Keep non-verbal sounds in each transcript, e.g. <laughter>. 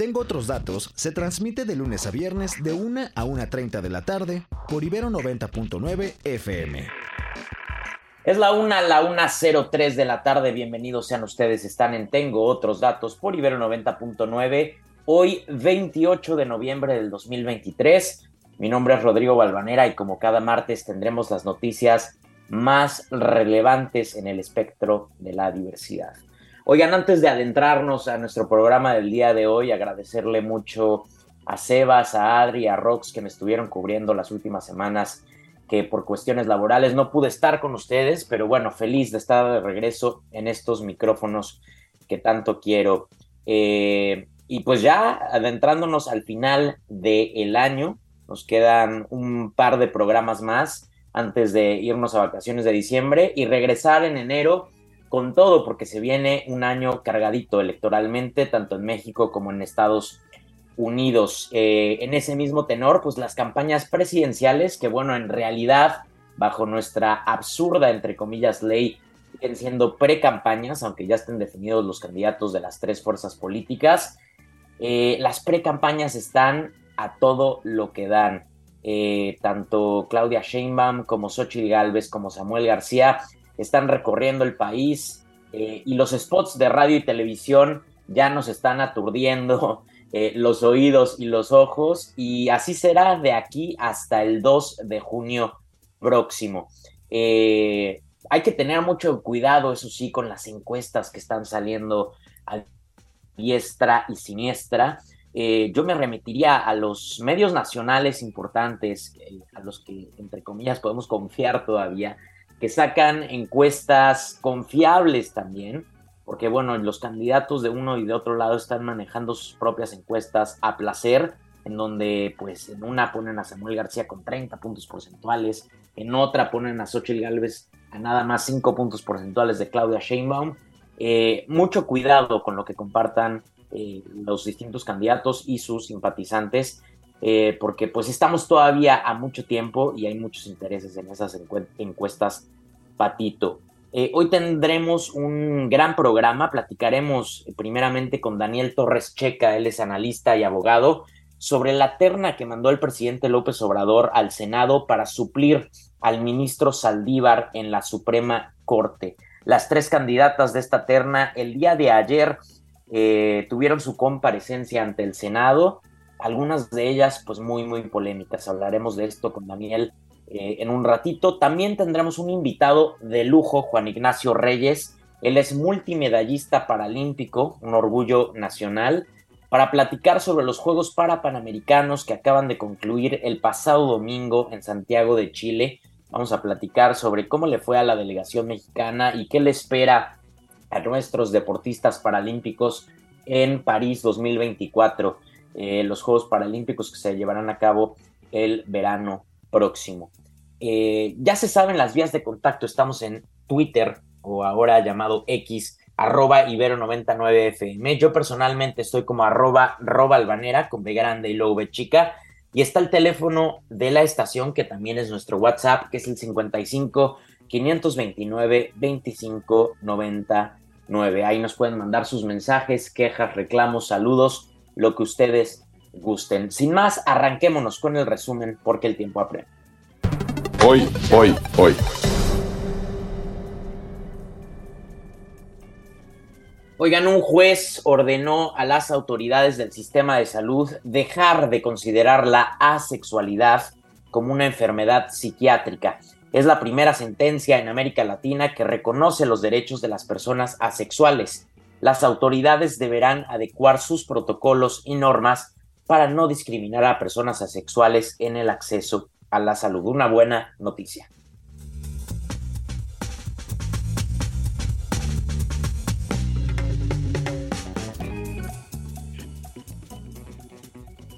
Tengo otros datos, se transmite de lunes a viernes de 1 a 1.30 de la tarde por Ibero 90.9 FM. Es la 1 a la 1.03 de la tarde, bienvenidos sean ustedes, están en Tengo otros datos por Ibero 90.9, hoy 28 de noviembre del 2023. Mi nombre es Rodrigo Balvanera y como cada martes tendremos las noticias más relevantes en el espectro de la diversidad. Oigan, antes de adentrarnos a nuestro programa del día de hoy, agradecerle mucho a Sebas, a Adri, a Rox que me estuvieron cubriendo las últimas semanas, que por cuestiones laborales no pude estar con ustedes, pero bueno, feliz de estar de regreso en estos micrófonos que tanto quiero. Eh, y pues ya adentrándonos al final del año, nos quedan un par de programas más antes de irnos a vacaciones de diciembre y regresar en enero con todo, porque se viene un año cargadito electoralmente, tanto en México como en Estados Unidos. Eh, en ese mismo tenor, pues las campañas presidenciales, que bueno, en realidad, bajo nuestra absurda, entre comillas, ley, siguen siendo pre-campañas, aunque ya estén definidos los candidatos de las tres fuerzas políticas. Eh, las pre-campañas están a todo lo que dan. Eh, tanto Claudia Sheinbaum como Xochitl Galvez como Samuel García están recorriendo el país eh, y los spots de radio y televisión ya nos están aturdiendo <laughs> eh, los oídos y los ojos y así será de aquí hasta el 2 de junio próximo. hay que tener mucho cuidado, eso sí, con las encuestas que están saliendo a diestra y siniestra. Eh, yo me remitiría a los medios nacionales importantes, eh, a los que, entre comillas, podemos confiar todavía, que sacan encuestas confiables también, porque bueno, los candidatos de uno y de otro lado están manejando sus propias encuestas a placer, en donde pues en una ponen a Samuel García con 30 puntos porcentuales, en otra ponen a Xochitl Gálvez a nada más 5 puntos porcentuales de Claudia Sheinbaum. Eh, mucho cuidado con lo que compartan eh, los distintos candidatos y sus simpatizantes, eh, porque pues estamos todavía a mucho tiempo y hay muchos intereses en esas encuestas patito. Eh, hoy tendremos un gran programa, platicaremos primeramente con Daniel Torres Checa, él es analista y abogado, sobre la terna que mandó el presidente López Obrador al Senado para suplir al ministro Saldívar en la Suprema Corte. Las tres candidatas de esta terna el día de ayer eh, tuvieron su comparecencia ante el Senado, algunas de ellas pues muy, muy polémicas. Hablaremos de esto con Daniel eh, en un ratito. También tendremos un invitado de lujo, Juan Ignacio Reyes. Él es multimedallista paralímpico, un orgullo nacional, para platicar sobre los Juegos Parapanamericanos que acaban de concluir el pasado domingo en Santiago de Chile. Vamos a platicar sobre cómo le fue a la delegación mexicana y qué le espera a nuestros deportistas paralímpicos en París 2024, eh, los Juegos Paralímpicos que se llevarán a cabo el verano próximo. Eh, ya se saben las vías de contacto, estamos en Twitter o ahora llamado X, arroba ibero99fm. Yo personalmente estoy como arroba robalbanera con B grande y luego chica. Y está el teléfono de la estación que también es nuestro WhatsApp, que es el 55 529 25 90 Ahí nos pueden mandar sus mensajes, quejas, reclamos, saludos, lo que ustedes gusten. Sin más, arranquémonos con el resumen porque el tiempo aprende. Hoy, hoy, hoy. Oigan, un juez ordenó a las autoridades del sistema de salud dejar de considerar la asexualidad como una enfermedad psiquiátrica es la primera sentencia en América Latina que reconoce los derechos de las personas asexuales. Las autoridades deberán adecuar sus protocolos y normas para no discriminar a personas asexuales en el acceso a la salud. Una buena noticia.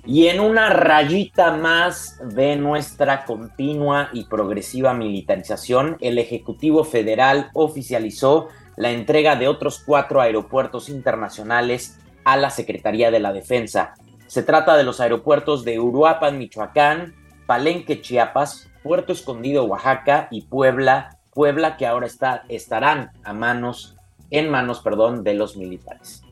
Y en una rayita más de nuestra continua y progresiva militarización, el Ejecutivo Federal oficializó la entrega de otros cuatro aeropuertos internacionales a la Secretaría de la Defensa. Se trata de los aeropuertos de Uruapan, Michoacán, Palenque, Chiapas, Puerto Escondido, Oaxaca y Puebla, Puebla que ahora está, estarán a manos, en manos, perdón, de los militares.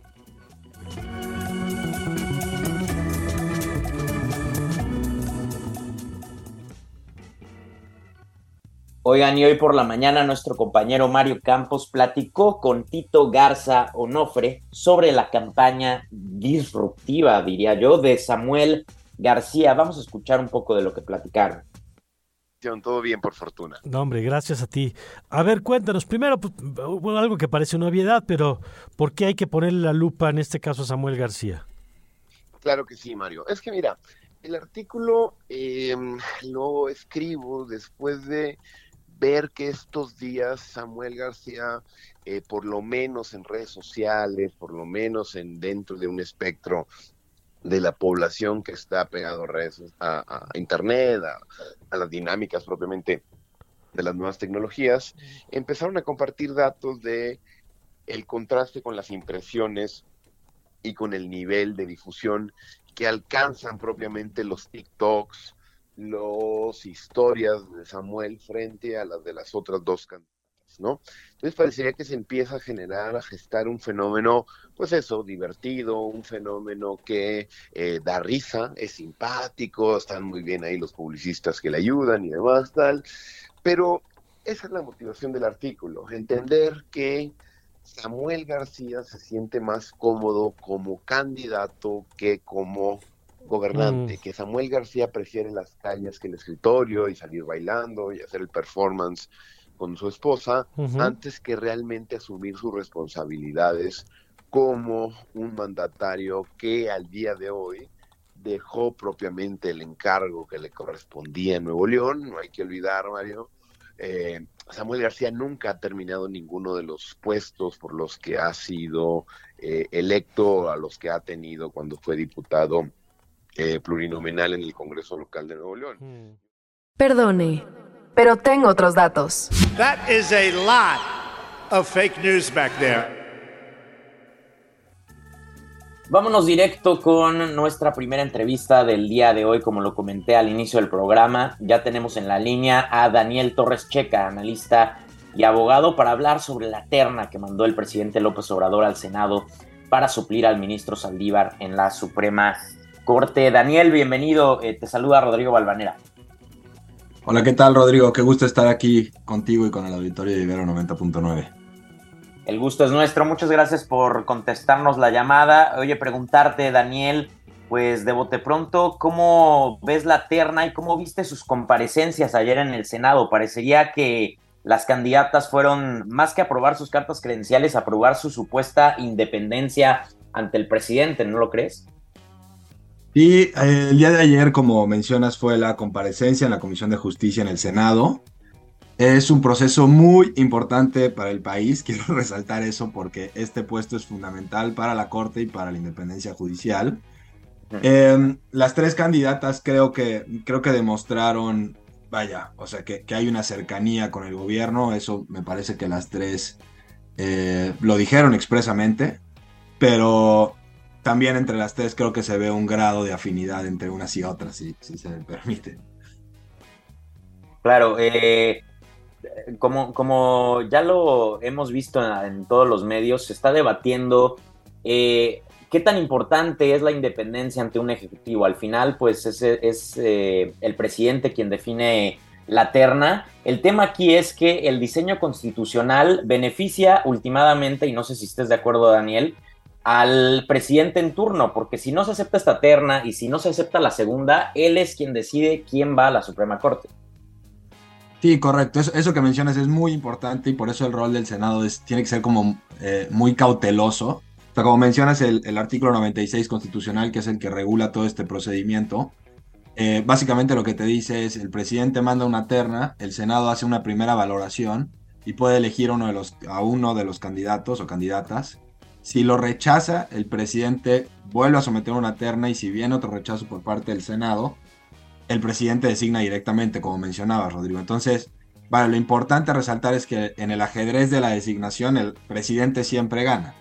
Oigan, y hoy por la mañana nuestro compañero Mario Campos platicó con Tito Garza Onofre sobre la campaña disruptiva, diría yo, de Samuel García. Vamos a escuchar un poco de lo que platicaron. Todo bien, por fortuna. No, hombre, gracias a ti. A ver, cuéntanos, primero, pues, algo que parece una obviedad, pero ¿por qué hay que ponerle la lupa en este caso a Samuel García? Claro que sí, Mario. Es que mira, el artículo eh, lo escribo después de ver que estos días Samuel García, eh, por lo menos en redes sociales, por lo menos en dentro de un espectro de la población que está pegado a redes, a, internet, a, las dinámicas propiamente de las nuevas tecnologías, empezaron a compartir datos de el contraste con las impresiones y con el nivel de difusión que alcanzan propiamente los TikToks, los historias de Samuel frente a las de las otras dos cantantes, ¿no? Entonces parecería que se empieza a generar, a gestar un fenómeno, pues eso, divertido, un fenómeno que eh, da risa, es simpático, están muy bien ahí los publicistas que le ayudan y demás, tal, pero esa es la motivación del artículo, entender que Samuel García se siente más cómodo como candidato que como gobernante, mm. que Samuel García prefiere las calles que el escritorio y salir bailando y hacer el performance con su esposa, antes que realmente asumir sus responsabilidades como un mandatario que al día de hoy dejó propiamente el encargo que le correspondía en Nuevo León, no hay que olvidar, Mario, eh, Samuel García nunca ha terminado ninguno de los puestos por los que ha sido eh, electo, a los que ha tenido cuando fue diputado eh, plurinominal en el Congreso Local de Nuevo León. Hmm. Perdone, pero tengo otros datos. That is a lot of fake news back there. Vámonos directo con nuestra primera entrevista del día de hoy, como lo comenté al inicio del programa. Ya tenemos en la línea a Daniel Torres Checa, analista y abogado, para hablar sobre la terna que mandó el presidente López Obrador al Senado para suplir al ministro Saldívar en la Suprema Corte. Daniel, bienvenido. Eh, te saluda Rodrigo Balvanera. Hola, ¿qué tal, Rodrigo? Qué gusto estar aquí contigo y con el auditorio de Ibero 90.9. El gusto es nuestro. Muchas gracias por contestarnos la llamada. Oye, preguntarte, Daniel, pues de bote pronto, ¿cómo ves la terna y cómo viste sus comparecencias ayer en el Senado? Parecería que las candidatas fueron, más que aprobar sus cartas credenciales, aprobar su supuesta independencia ante el presidente, ¿no lo crees? Sí, el día de ayer, como mencionas, fue la comparecencia en la Comisión de Justicia en el Senado. Es un proceso muy importante para el país, <laughs> quiero resaltar eso porque este puesto es fundamental para la Corte y para la independencia judicial. Em, las tres candidatas creo que, creo que demostraron, vaya, o sea, que, hay una cercanía con el gobierno, eso me parece que las tres eh, lo dijeron expresamente, pero también entre las tres creo que se ve un grado de afinidad entre unas y otras, si, se me permite. Claro, eh, como, como ya lo hemos visto en, todos los medios, se está debatiendo eh, qué tan importante es la independencia ante un ejecutivo. Al final, pues es, es eh, el presidente quien define la terna. El tema aquí es que el diseño constitucional beneficia últimamente, y no sé si estés de acuerdo, Daniel, al presidente en turno, porque si no se acepta esta terna y si no se acepta la segunda, él es quien decide quién va a la Suprema Corte. Sí, correcto. Eso, que mencionas es muy importante y por eso el rol del Senado tiene que ser como eh, muy cauteloso. O sea, como mencionas el, artículo 96 constitucional, que es el que regula todo este procedimiento, eh, básicamente lo que te dice es el presidente manda una terna, el Senado hace una primera valoración y puede elegir a uno de los candidatos o candidatas. Si lo rechaza, el presidente vuelve a someter una terna y si viene otro rechazo por parte del Senado, el presidente designa directamente, como mencionaba Rodrigo. Entonces, vale, lo importante a resaltar es que en el ajedrez de la designación el presidente siempre gana.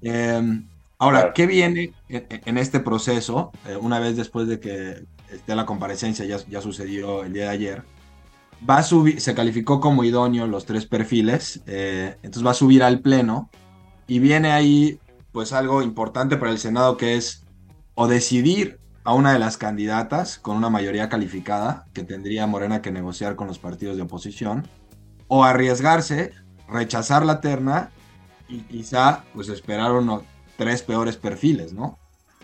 Em, ahora, ¿qué viene en, este proceso? Eh, una vez después de que esté la comparecencia, ya, ya sucedió el día de ayer, va a subir, se calificó como idóneo los tres perfiles, eh, entonces va a subir al pleno y viene ahí pues algo importante para el Senado que es o decidir a una de las candidatas con una mayoría calificada que tendría Morena que negociar con los partidos de oposición, o arriesgarse, rechazar la terna y quizá pues esperar unos tres peores perfiles, ¿no?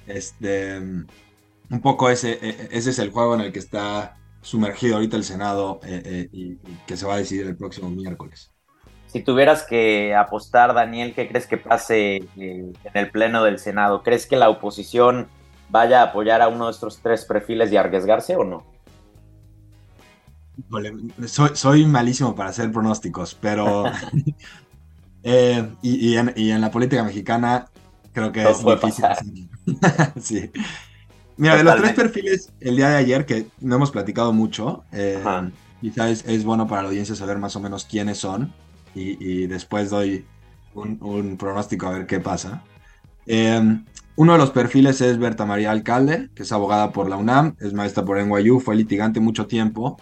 Este, un poco ese, e, e, ese es el juego en el que está sumergido ahorita el Senado eh, y, que se va a decidir el próximo miércoles. Si tuvieras que apostar, Daniel, ¿qué crees que pase eh, en el Pleno del Senado? ¿Crees que la oposición vaya a apoyar a uno de estos tres perfiles y arriesgarse o no? Soy, malísimo para hacer pronósticos, pero... <laughs> y, en, la política mexicana creo que es difícil. <laughs> sí. Mira, de los tres perfiles el día de ayer, que no hemos platicado mucho, eh, quizás es, bueno para la audiencia saber más o menos quiénes son y, después doy un, pronóstico a ver qué pasa. Em, uno de los perfiles es Berta María Alcalde, que es abogada por la UNAM, es maestra por NYU, fue litigante mucho tiempo.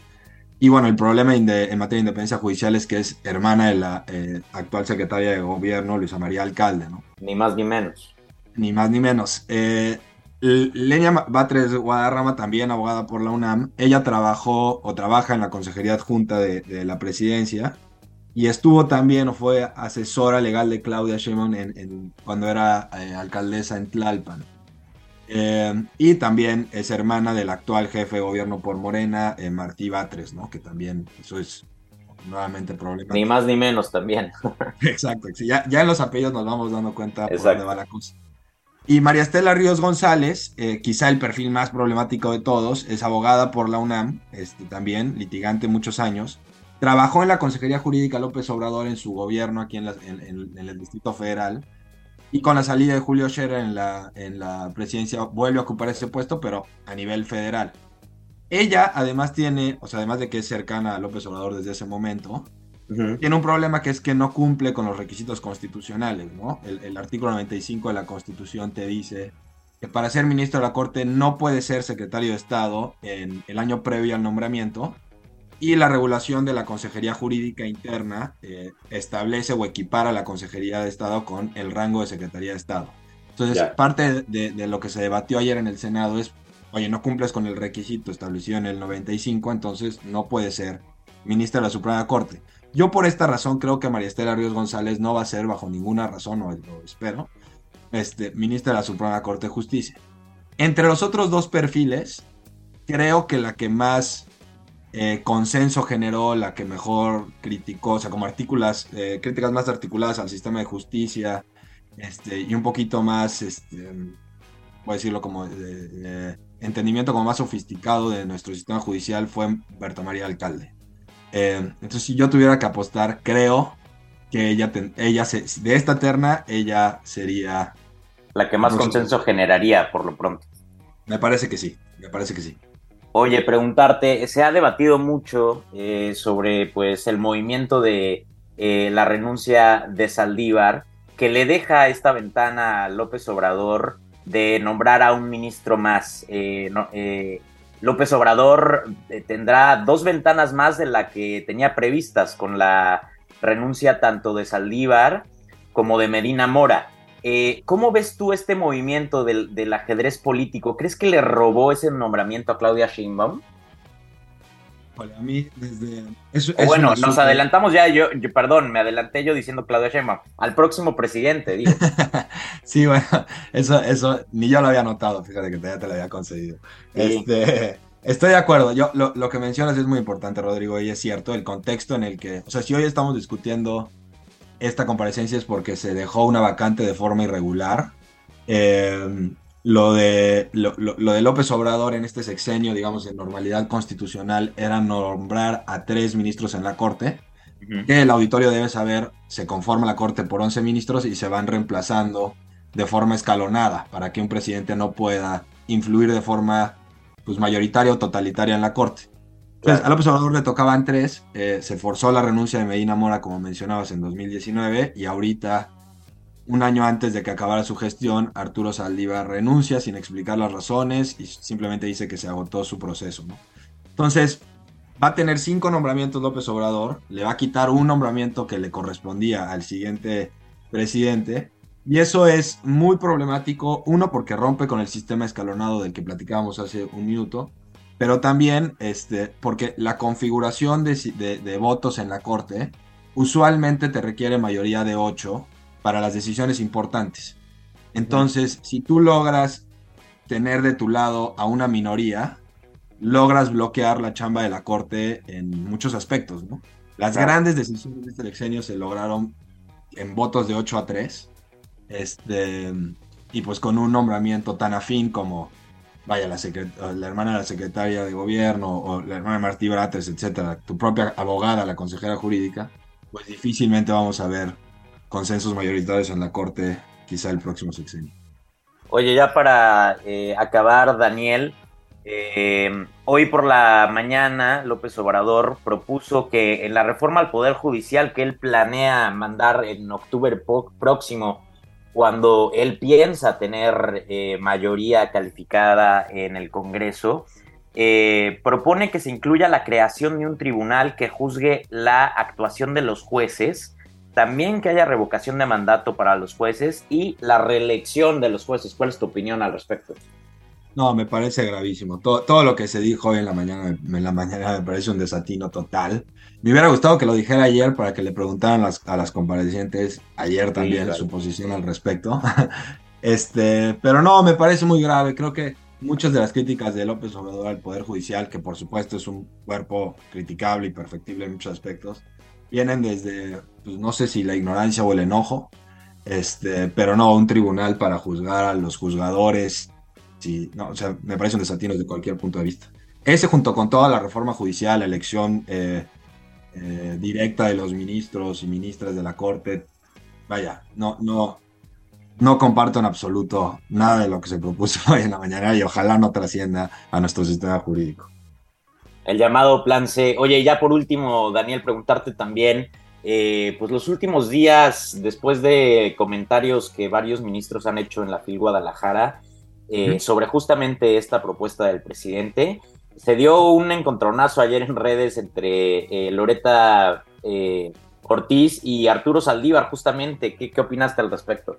Y bueno, el problema en materia de independencia judicial es que es hermana de la eh, actual secretaria de gobierno, Luisa María Alcalde, ¿no? Ni más ni menos. Ni más ni menos. Eh, Lenia Batres Guadarrama, también abogada por la UNAM, ella trabajó o trabaja en la Consejería Adjunta de, la Presidencia y estuvo también o fue asesora legal de Claudia Sheinbaum en, cuando era eh, alcaldesa en Tlalpan. Eh, y también es hermana del actual jefe de gobierno por Morena, eh, Martí Batres, ¿no? Que también eso es nuevamente problemático. Ni más ni menos también. <laughs> Exacto, ya, ya, en los apellidos nos vamos dando cuenta por dónde va la cosa. Y María Estela Ríos González, eh, quizá el perfil más problemático de todos, es abogada por la UNAM, este, también litigante muchos años. Trabajó en la Consejería Jurídica López Obrador en su gobierno aquí en, el Distrito Federal. Y con la salida de Julio Scherer en la, en la presidencia vuelve a ocupar ese puesto, pero a nivel federal. Ella además tiene, o sea, además de que es cercana a López Obrador desde ese momento, tiene un problema que es que no cumple con los requisitos constitucionales, ¿no? El, artículo 95 de la Constitución te dice que para ser ministro de la Corte no puede ser secretario de Estado en el año previo al nombramiento y la regulación de la Consejería Jurídica Interna eh, establece o equipara la Consejería de Estado con el rango de Secretaría de Estado. Entonces, parte de, de, lo que se debatió ayer en el Senado es, oye, no cumples con el requisito establecido en el 95, entonces no puede ser ministro de la Suprema Corte. Yo por esta razón creo que María Estela Ríos González no va a ser bajo ninguna razón, o lo espero, este, ministra de la Suprema Corte de Justicia. Entre los otros dos perfiles, creo que la que más eh, consenso generó, la que mejor criticó, o sea, como artículas, eh, críticas más articuladas al sistema de justicia, este, y un poquito más, este, voy a decirlo como entendimiento como más sofisticado de nuestro sistema judicial fue Berta María Alcalde. Eh, entonces, si yo tuviera que apostar, creo que ella, ella de esta terna, ella sería... La que más consenso generaría, por lo pronto. Me parece que sí, me parece que sí. Oye, preguntarte, se ha debatido mucho eh, sobre pues el movimiento de eh, la renuncia de Saldívar, que le deja esta ventana a López Obrador de nombrar a un ministro más. No, López Obrador eh, tendrá dos ventanas más de la que tenía previstas con la renuncia tanto de Saldívar como de Medina Mora. Eh, ¿Cómo ves tú este movimiento del, ajedrez político? ¿Crees que le robó ese nombramiento a Claudia Sheinbaum? a mí desde... bueno, nos adelantamos ya, yo, perdón, me adelanté yo diciendo Claudia Sheinbaum, al próximo presidente, digo. <laughs> sí, bueno, eso, eso ni yo lo había notado, fíjate que ya te lo había concedido. Este, <laughs> estoy de acuerdo, yo, lo, lo, que mencionas es muy importante, Rodrigo, y es cierto, el contexto en el que, o sea, si hoy estamos discutiendo esta comparecencia es porque se dejó una vacante de forma irregular. Eh, lo de, lo, de López Obrador en este sexenio, digamos, en normalidad constitucional, era nombrar a tres ministros en la Corte, que el auditorio debe saber, se conforma la Corte por 11 ministros y se van reemplazando de forma escalonada, para que un presidente no pueda influir de forma pues, mayoritaria o totalitaria en la Corte. Entonces, a López Obrador le tocaban tres, eh, se forzó la renuncia de Medina Mora, como mencionabas, en 2019, y ahorita un año antes de que acabara su gestión, Arturo Saldívar renuncia sin explicar las razones y simplemente dice que se agotó su proceso. Entonces, va a tener cinco nombramientos López Obrador, le va a quitar un nombramiento que le correspondía al siguiente presidente. Y eso es muy problemático, uno porque rompe con el sistema escalonado del que platicábamos hace un minuto, pero también este, porque la configuración de, de, votos en la Corte usualmente te requiere mayoría de 8 para las decisiones importantes. Entonces, si tú logras tener de tu lado a una minoría, logras bloquear la chamba de la Corte en muchos aspectos, ¿no? Las grandes decisiones de este sexenio se lograron en votos de 8 a 3, este, y pues con un nombramiento tan afín como, vaya, la, la hermana de la secretaria de gobierno o la hermana de Martí Brates, etcétera, tu propia abogada, la consejera jurídica, pues difícilmente vamos a ver consensos mayoritarios en la Corte quizá el próximo sexenio. Oye, ya para eh, acabar, Daniel, eh, hoy por la mañana López Obrador propuso que en la reforma al Poder Judicial que él planea mandar en octubre próximo, cuando él piensa tener eh, mayoría calificada en el Congreso, eh, propone que se incluya la creación de un tribunal que juzgue la actuación de los jueces, también que haya revocación de mandato para los jueces y la reelección de los jueces. ¿Cuál es tu opinión al respecto? No, me parece gravísimo. Todo, todo lo que se dijo hoy en la mañana, en la mañana me parece un desatino total. Me hubiera gustado que lo dijera ayer para que le preguntaran a las comparecientes ayer también su posición al respecto. <laughs> este, pero no, me parece muy grave. Creo que muchas de las críticas de López Obrador al Poder Judicial, que por supuesto es un cuerpo criticable y perfectible en muchos aspectos, vienen desde, pues, no sé si la ignorancia o el enojo, este, pero no, un tribunal para juzgar a los juzgadores Sí, no, o sea, me parece un desatino desde cualquier punto de vista. Ese junto con toda la reforma judicial, la elección eh, eh, directa de los ministros y ministras de la Corte, vaya, no, no, no comparto en absoluto nada de lo que se propuso <laughs> hoy en la mañana y ojalá no trascienda a nuestro sistema jurídico. El llamado plan C. Oye, ya por último, Daniel, preguntarte también, eh, pues los últimos días, después de comentarios que varios ministros han hecho en la FIL Guadalajara, eh, sobre justamente esta propuesta del presidente. Se dio un encontronazo ayer en redes entre eh, Loreta eh, Ortiz y Arturo Saldívar, justamente. ¿Qué, ¿Qué, opinaste al respecto?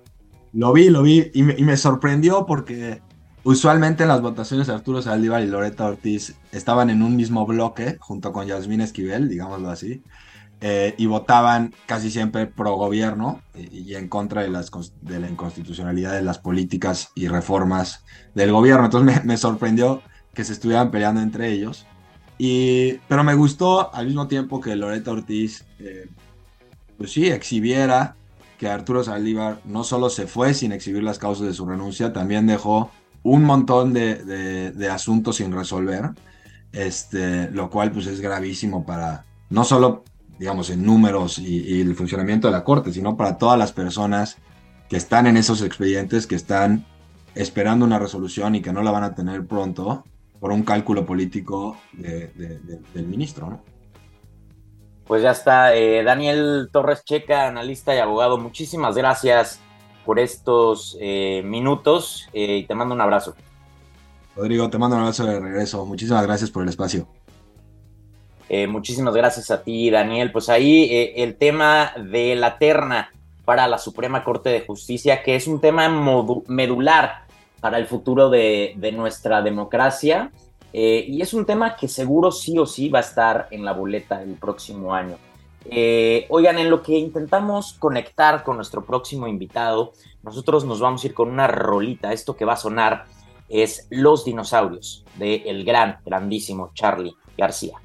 Lo vi, lo vi y me, sorprendió porque usualmente en las votaciones Arturo Saldívar y Loreta Ortiz estaban en un mismo bloque junto con Yasmín Esquivel, digámoslo así. Eh, y votaban casi siempre pro gobierno y, en contra de, las, de la inconstitucionalidad de las políticas y reformas del gobierno. Entonces me, sorprendió que se estuvieran peleando entre ellos. Y, pero me gustó al mismo tiempo que Loreta Ortiz, eh, pues sí, exhibiera que Arturo Saldívar no solo se fue sin exhibir las causas de su renuncia, también dejó un montón de, de asuntos sin resolver, este, lo cual pues es gravísimo para, no solo digamos, en números y, el funcionamiento de la Corte, sino para todas las personas que están en esos expedientes, que están esperando una resolución y que no la van a tener pronto por un cálculo político del ministro, ¿no? Pues ya está. Eh, Daniel Torres Checa, analista y abogado, muchísimas gracias por estos eh, minutos eh, y te mando un abrazo. Rodrigo, te mando un abrazo de regreso. Muchísimas gracias por el espacio. Muchísimas gracias a ti, Daniel. Pues ahí el tema de la terna para la Suprema Corte de Justicia, que es un tema medular para el futuro de, nuestra democracia. Eh, y es un tema que seguro sí o sí va a estar en la boleta el próximo año. oigan, en lo que intentamos conectar con nuestro próximo invitado, nosotros nos vamos a ir con una rolita. Esto que va a sonar es Los Dinosaurios de el gran, grandísimo Charlie García.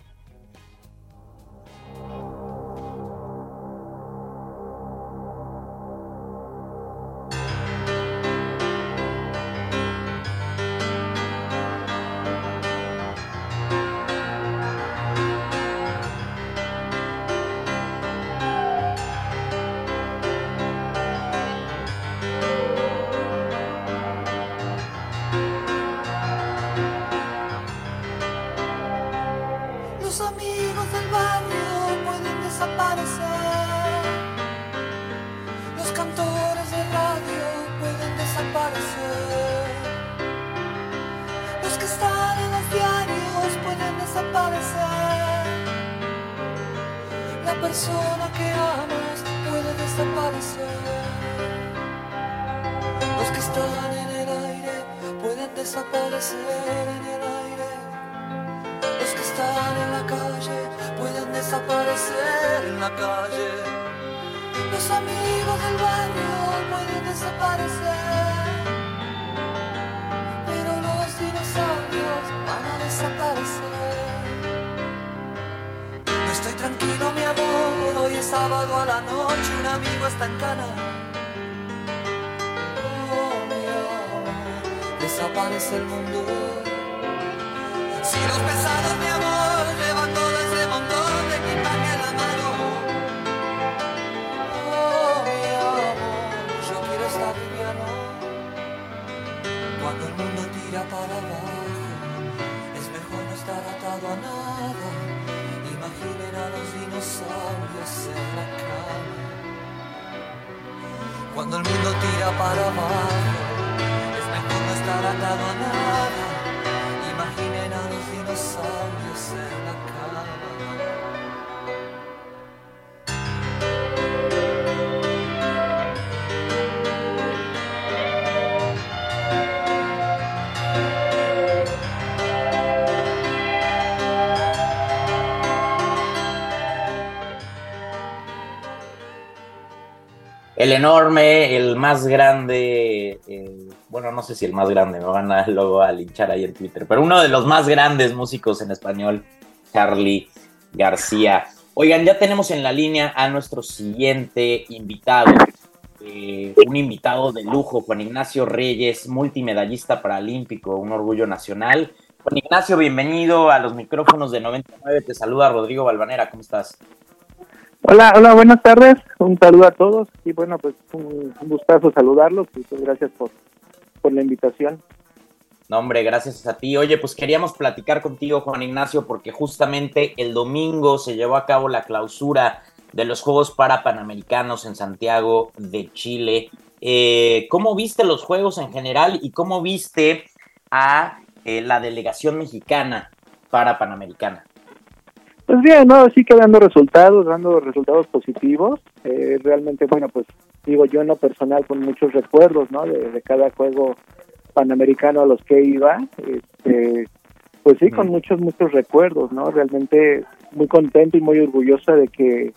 Sábado a la noche, un amigo está en cana. Oh, mi desaparece el mundo. Si los pesados, los dinosaurios en la cama. Cuando el mundo tira para abajo, es mejor no estar atado a nada. Imaginen a los dinosaurios en la cama. El enorme, el más grande, eh, bueno, no sé si el más grande, me van a <laughs> luego a linchar ahí en Twitter, pero uno de los más grandes músicos en español, Charlie García. Oigan, ya tenemos en la línea a nuestro siguiente invitado, eh, un invitado de lujo, Juan Ignacio Reyes, multimedallista paralímpico, un orgullo nacional. Juan Ignacio, bienvenido a los micrófonos de 99, te saluda Rodrigo Balvanera, ¿cómo estás? Hola, hola, buenas tardes. Un saludo a todos y bueno, pues un, gustazo saludarlos y pues gracias por, por la invitación. No, hombre, gracias a ti. Oye, pues queríamos platicar contigo, Juan Ignacio, porque justamente el domingo se llevó a cabo la clausura de los Juegos para Panamericanos en Santiago de Chile. Eh, ¿Cómo viste los Juegos en general y cómo viste a eh, la delegación mexicana para Panamericana? Pues bien, no, sí que dando resultados, dando resultados positivos. Eh, realmente, bueno, pues digo yo en lo personal con muchos recuerdos, ¿no? De, de cada juego panamericano a los que iba. Este, pues sí, con muchos, muchos recuerdos, ¿no? Realmente muy contento y muy orgullosa de que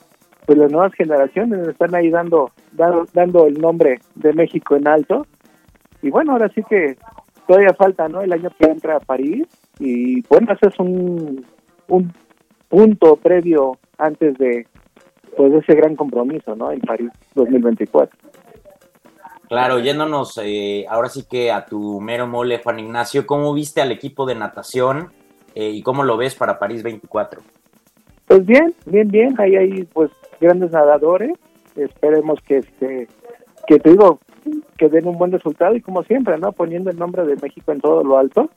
pues las nuevas generaciones están ahí dando, dando, dando el nombre de México en alto. Y bueno, ahora sí que todavía falta, ¿no? El año que entra a París. Y bueno, ese es un, un punto previo antes de pues ese gran compromiso, ¿no? En París 2024. Claro, yéndonos eh, ahora sí que a tu mero mole, Juan Ignacio, ¿cómo viste al equipo de natación eh, y cómo lo ves para París 24? Pues bien, bien, bien, ahí hay pues grandes nadadores, esperemos que este, que te digo, que den un buen resultado y como siempre, ¿no? Poniendo el nombre de México en todo lo alto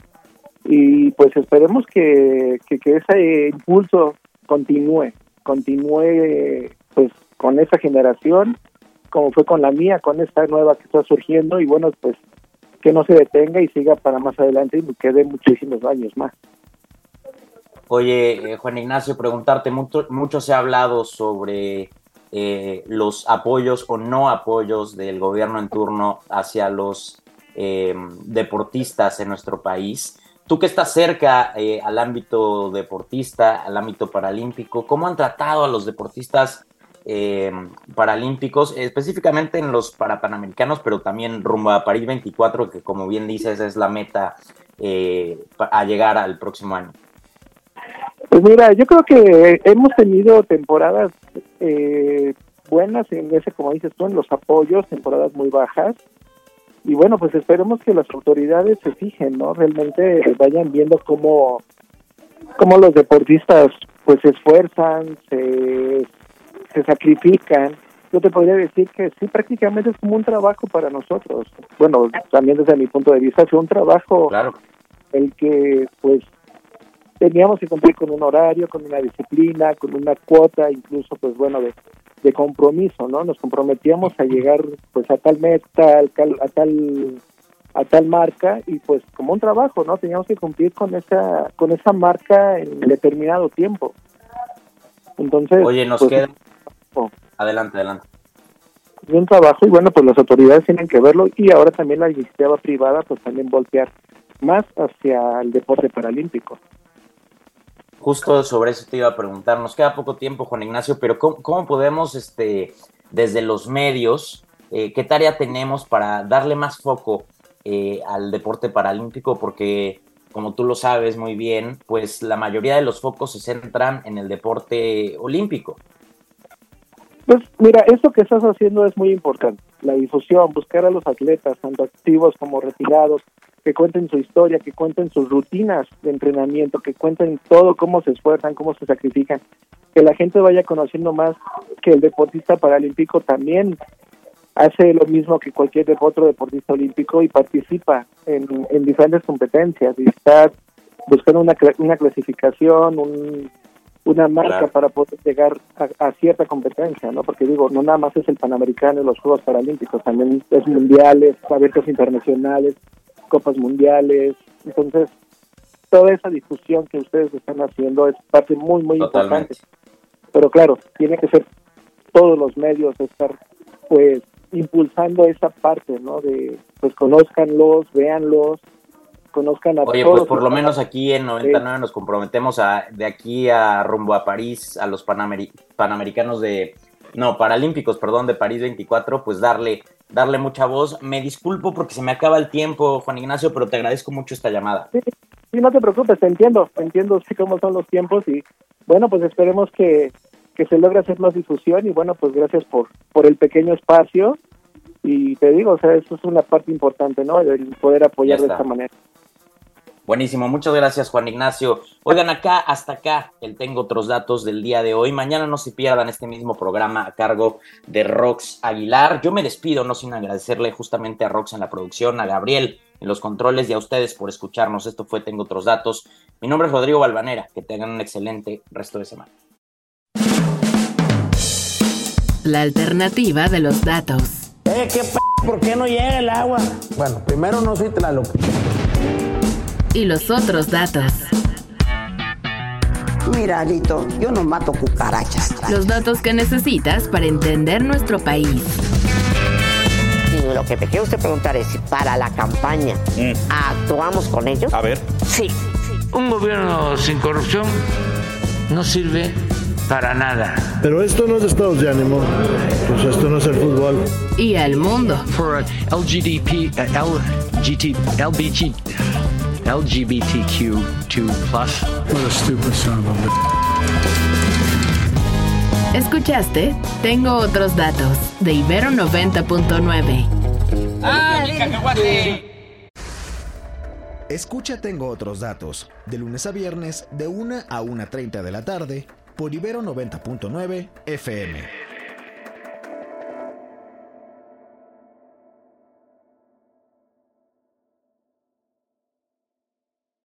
y pues esperemos que, que, que ese impulso continúe, continúe pues con esa generación, como fue con la mía, con esta nueva que está surgiendo y bueno, pues que no se detenga y siga para más adelante y que dé muchísimos años más. Oye, eh, Juan Ignacio, preguntarte, mucho, mucho se ha hablado sobre eh, los apoyos o no apoyos del gobierno en turno hacia los eh, deportistas en nuestro país. Tú que estás cerca eh, al ámbito deportista, al ámbito paralímpico, ¿cómo han tratado a los deportistas eh, paralímpicos, específicamente en los parapanamericanos, pero también rumbo a París 24, que como bien dices es la meta eh, a llegar al próximo año? Pues mira, yo creo que hemos tenido temporadas eh, buenas en ese, como dices tú, en los apoyos, temporadas muy bajas. Y bueno, pues esperemos que las autoridades se fijen, ¿no? Realmente vayan viendo cómo, cómo los deportistas pues se esfuerzan, se, se sacrifican. Yo te podría decir que sí, prácticamente es como un trabajo para nosotros. Bueno, también desde mi punto de vista, es un trabajo claro. el que pues teníamos que cumplir con un horario, con una disciplina, con una cuota, incluso pues bueno, de, de compromiso, ¿no? Nos comprometíamos a llegar pues a tal meta, a tal, a tal a tal marca y pues como un trabajo, ¿no? Teníamos que cumplir con esa con esa marca en determinado tiempo. Entonces, Oye, nos pues, queda Adelante, adelante. Es un trabajo y bueno, pues las autoridades tienen que verlo y ahora también la iniciativa privada pues también voltear más hacia el deporte paralímpico. Justo sobre eso te iba a preguntar. Nos queda poco tiempo, Juan Ignacio, pero ¿cómo, podemos, este, desde los medios, eh, qué tarea tenemos para darle más foco eh, al deporte paralímpico? Porque, como tú lo sabes muy bien, pues la mayoría de los focos se centran en el deporte olímpico. Pues mira, eso que estás haciendo es muy importante. La difusión, buscar a los atletas, tanto activos como retirados, que cuenten su historia, que cuenten sus rutinas de entrenamiento, que cuenten todo, cómo se esfuerzan, cómo se sacrifican, que la gente vaya conociendo más que el deportista paralímpico también hace lo mismo que cualquier otro deportista olímpico y participa en, diferentes competencias. Y está buscando una, una clasificación, un, una marca para poder llegar a, cierta competencia, ¿no? Porque digo, no nada más es el Panamericano y los Juegos Paralímpicos, también es mundiales, abiertos internacionales, copas mundiales, entonces toda esa discusión que ustedes están haciendo es parte muy, muy importante. Pero claro, tiene que ser todos los medios estar, pues, impulsando esa parte, ¿no? De, pues, conózcanlos, véanlos, conozcan a Oye, pues por lo menos aquí en 99 nos comprometemos a de aquí a rumbo a París, a los Panamericanos de, no, Paralímpicos, perdón, de París 24, pues darle, darle mucha voz. Me disculpo porque se me acaba el tiempo, Juan Ignacio, pero te agradezco mucho esta llamada. Sí, sí no te preocupes, te entiendo, te entiendo sí cómo son los tiempos y bueno, pues esperemos que, que se logre hacer más difusión y bueno, pues gracias por, por el pequeño espacio y te digo, o sea, eso es una parte importante, ¿no? El poder apoyar de esta manera. Buenísimo, muchas gracias Juan Ignacio. Oigan acá, hasta acá, el tengo otros datos del día de hoy. Mañana no se pierdan este mismo programa a cargo de Rox Aguilar. Yo me despido, no sin agradecerle justamente a Rox en la producción, a Gabriel en los controles y a ustedes por escucharnos. Esto fue Tengo otros datos. Mi nombre es Rodrigo Balvanera. Que tengan un excelente resto de semana. La alternativa de los datos. Eh, ¿qué p ¿Por qué no llega el agua? Bueno, primero no soy Tlaloc y los otros datos. Mira, Alito, yo no mato cucarachas. Los datos que necesitas para entender nuestro país. Y lo que me quiere usted preguntar es si para la campaña mm. actuamos con ellos. A ver. Sí. Un gobierno sin corrupción no sirve para nada. Pero esto no es estados de ánimo. Pues esto no es el fútbol. Y el mundo. For LGDP, uh, LGT, LBG. LGBTQ2+. What a stupid son of a... ¿Escuchaste? Tengo otros datos de Ibero 90.9. ¡Ah, Escucha Tengo otros datos de lunes a viernes de 1 a 1.30 de la tarde por Ibero 90.9 FM.